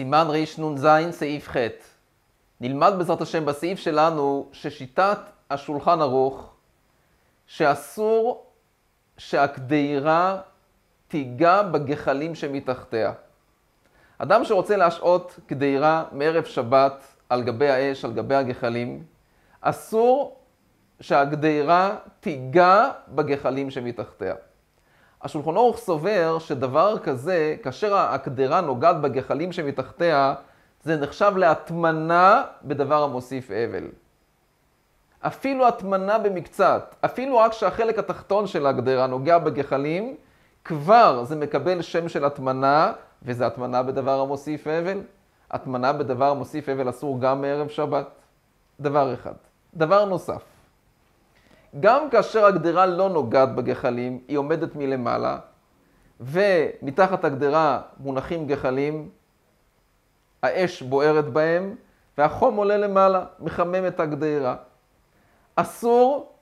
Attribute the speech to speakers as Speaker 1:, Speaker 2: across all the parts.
Speaker 1: סימן רנ"ז, סעיף ח'. נלמד בעזרת השם בסעיף שלנו ששיטת השולחן ערוך, שאסור שהקדירה תיגע בגחלים שמתחתיה. אדם שרוצה להשעות קדירה מערב שבת על גבי האש, על גבי הגחלים, אסור שהגדירה תיגע בגחלים שמתחתיה. השולחן ערוך סובר שדבר כזה, כאשר הקדרה נוגעת בגחלים שמתחתיה, זה נחשב להטמנה בדבר המוסיף אבל. אפילו הטמנה במקצת, אפילו רק שהחלק התחתון של הגדרה נוגע בגחלים, כבר זה מקבל שם של הטמנה, וזה הטמנה בדבר המוסיף אבל. הטמנה בדבר המוסיף אבל אסור גם מערב שבת. דבר אחד. דבר נוסף, גם כאשר הגדרה לא נוגעת בגחלים, היא עומדת מלמעלה, ומתחת הגדרה מונחים גחלים, האש בוערת בהם, והחום עולה למעלה, מחמם את הגדרה. אסור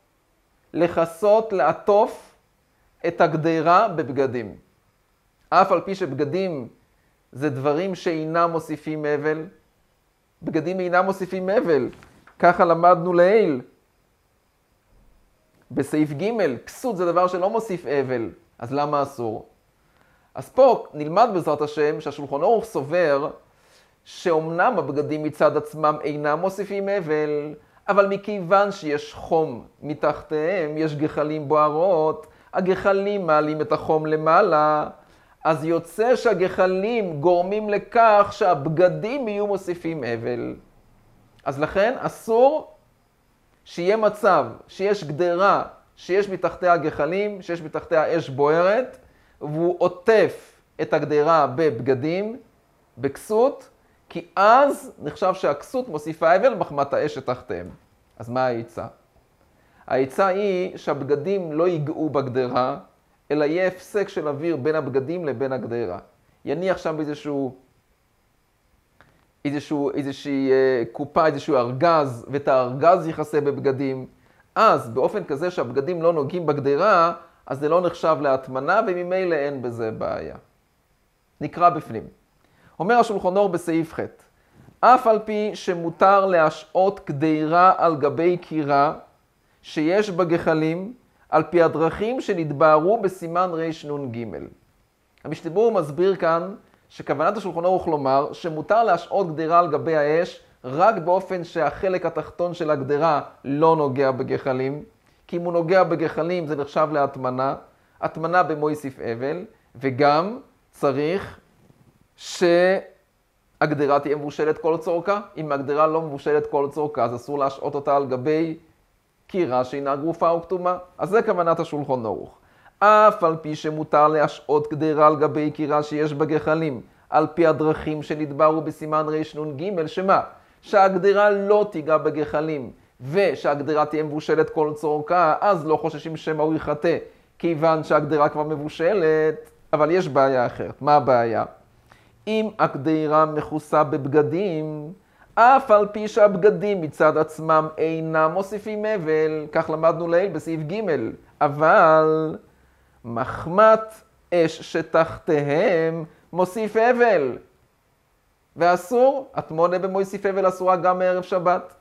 Speaker 1: לכסות, לעטוף את הגדרה בבגדים. אף על פי שבגדים זה דברים שאינם מוסיפים אבל, בגדים אינם מוסיפים אבל, ככה למדנו לעיל. בסעיף ג', כסות זה דבר שלא מוסיף אבל, אז למה אסור? אז פה נלמד בעזרת השם שהשולחון ערוך סובר שאומנם הבגדים מצד עצמם אינם מוסיפים אבל, אבל מכיוון שיש חום מתחתיהם, יש גחלים בוערות, הגחלים מעלים את החום למעלה, אז יוצא שהגחלים גורמים לכך שהבגדים יהיו מוסיפים אבל. אז לכן אסור שיהיה מצב שיש גדרה, שיש מתחתיה גחלים, שיש מתחתיה אש בוערת, והוא עוטף את הגדרה בבגדים, בכסות, כי אז נחשב שהכסות מוסיפה אבל מחמת האש שתחתיהם. אז מה העצה? העצה היא שהבגדים לא ייגעו בגדרה, אלא יהיה הפסק של אוויר בין הבגדים לבין הגדרה. יניח שם איזשהו איזשהו, איזושהי אה, קופה, איזשהו ארגז, ואת הארגז יכסה בבגדים. אז באופן כזה שהבגדים לא נוגעים בגדרה, אז זה לא נחשב להטמנה, וממילא אין בזה בעיה. נקרא בפנים. אומר השולחון אור בסעיף ח' אף על פי שמותר להשעות גדירה על גבי קירה שיש בה גחלים, על פי הדרכים שנתבהרו בסימן רנ"ג. המשתבור מסביר כאן שכוונת השולחון ערוך לומר שמותר להשעות גדרה על גבי האש רק באופן שהחלק התחתון של הגדרה לא נוגע בגחלים, כי אם הוא נוגע בגחלים זה נחשב להטמנה, הטמנה במויסיף אבל, וגם צריך שהגדרה תהיה מבושלת כל צורכה. אם הגדרה לא מבושלת כל צורכה, אז אסור להשעות אותה על גבי קירה שאינה גרופה או כתומה. אז זה כוונת השולחון ערוך. אף על פי שמותר להשעות גדרה על גבי קירה שיש בה גחלים, על פי הדרכים שנדברו בסימן רנ"ג, שמה? שהגדרה לא תיגע בגחלים, ושהגדרה תהיה מבושלת כל צורכה, אז לא חוששים שמא הוא יחטא, כיוון שהגדרה כבר מבושלת, אבל יש בעיה אחרת. מה הבעיה? אם הגדרה מכוסה בבגדים, אף על פי שהבגדים מצד עצמם אינם מוסיפים אבל, כך למדנו לעיל בסעיף ג', אבל מחמת אש שתחתיהם מוסיף אבל. ואסור, התמונה במוסיף אבל אסורה גם מערב שבת.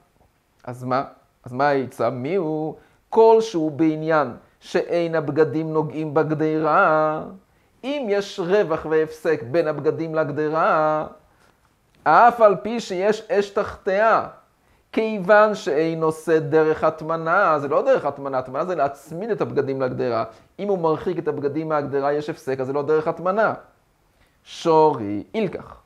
Speaker 1: אז מה? אז מה העצה? מי הוא? כלשהו בעניין שאין הבגדים נוגעים בגדרה, אם יש רווח והפסק בין הבגדים לגדרה, אף על פי שיש אש תחתיה, כיוון שאין עושה דרך הטמנה, זה לא דרך הטמנה, הטמנה זה להצמיד את הבגדים לגדרה. אם הוא מרחיק את הבגדים מהגדרה יש הפסק, אז זה לא דרך הטמנה. שורי, אילקח.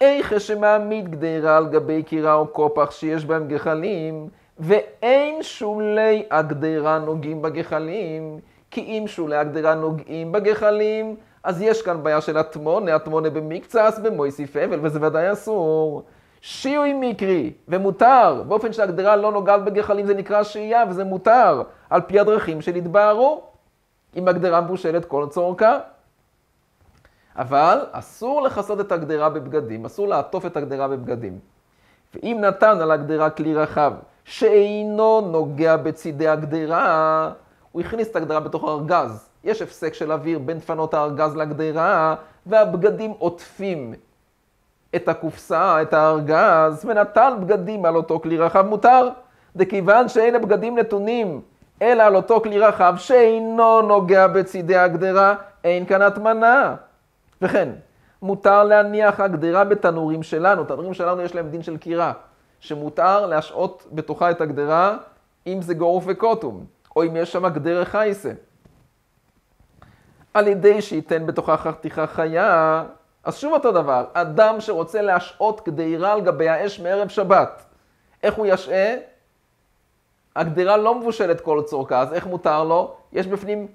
Speaker 1: איכה שמעמיד גדרה על גבי קירה או קופח שיש בהם גחלים, ואין שולי הגדרה נוגעים בגחלים, כי אם שולי הגדרה נוגעים בגחלים, אז יש כאן בעיה של הטמונה, הטמונה במקצס במויסיף אבל, וזה ודאי אסור. שיעוי מקרי, ומותר, באופן שהגדרה לא נוגעת בגחלים זה נקרא שהייה, וזה מותר, על פי הדרכים שנתבהרו, אם הגדרה מבושלת כל צורכה. אבל אסור לכסות את הגדרה בבגדים, אסור לעטוף את הגדרה בבגדים. ואם נתן על הגדרה כלי רחב שאינו נוגע בצידי הגדרה, הוא הכניס את הגדרה בתוך ארגז. יש הפסק של אוויר בין דפנות הארגז לגדרה, והבגדים עוטפים את הקופסה, את הארגז, ונטל בגדים על אותו כלי רחב מותר. דכיוון שאין הבגדים נתונים אלא על אותו כלי רחב שאינו נוגע בצידי הגדרה, אין כאן הטמנה. וכן, מותר להניח הגדרה בתנורים שלנו, תנורים שלנו יש להם דין של קירה, שמותר להשעות בתוכה את הגדרה אם זה גורף וקוטום, או אם יש שם גדרה חייסה. על ידי שייתן בתוכה חתיכה חיה, אז שוב אותו דבר, אדם שרוצה להשעות גדרה על גבי האש מערב שבת, איך הוא ישעה? הגדרה לא מבושלת כל צורכה, אז איך מותר לו? יש בפנים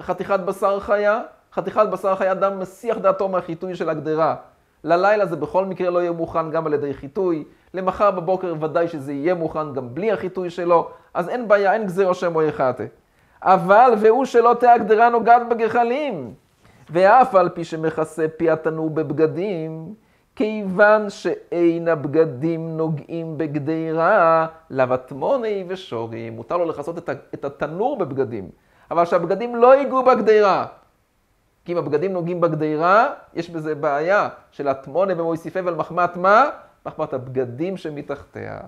Speaker 1: חתיכת בשר חיה, חתיכת בשר חיה אדם מסיח דעתו מהחיטוי של הגדרה. ללילה זה בכל מקרה לא יהיה מוכן גם על ידי חיטוי, למחר בבוקר ודאי שזה יהיה מוכן גם בלי החיטוי שלו, אז אין בעיה, אין גזירו שם או יחטא. אבל והוא שלא תהיה הגדרה נוגעת בגחלים, ואף על פי שמכסה פי התנור בבגדים, כיוון שאין הבגדים נוגעים בגדירה, לבטמוני ושורי, מותר לו לכסות את התנור בבגדים, אבל שהבגדים לא ייגעו בגדירה. כי אם הבגדים נוגעים בגדירה, יש בזה בעיה של הטמונה ומויסיפה ועל מחמת מה? מחמת הבגדים שמתחתיה.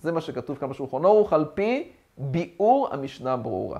Speaker 1: זה מה שכתוב כאן בשולחון ערוך, על פי ביאור המשנה ברורה.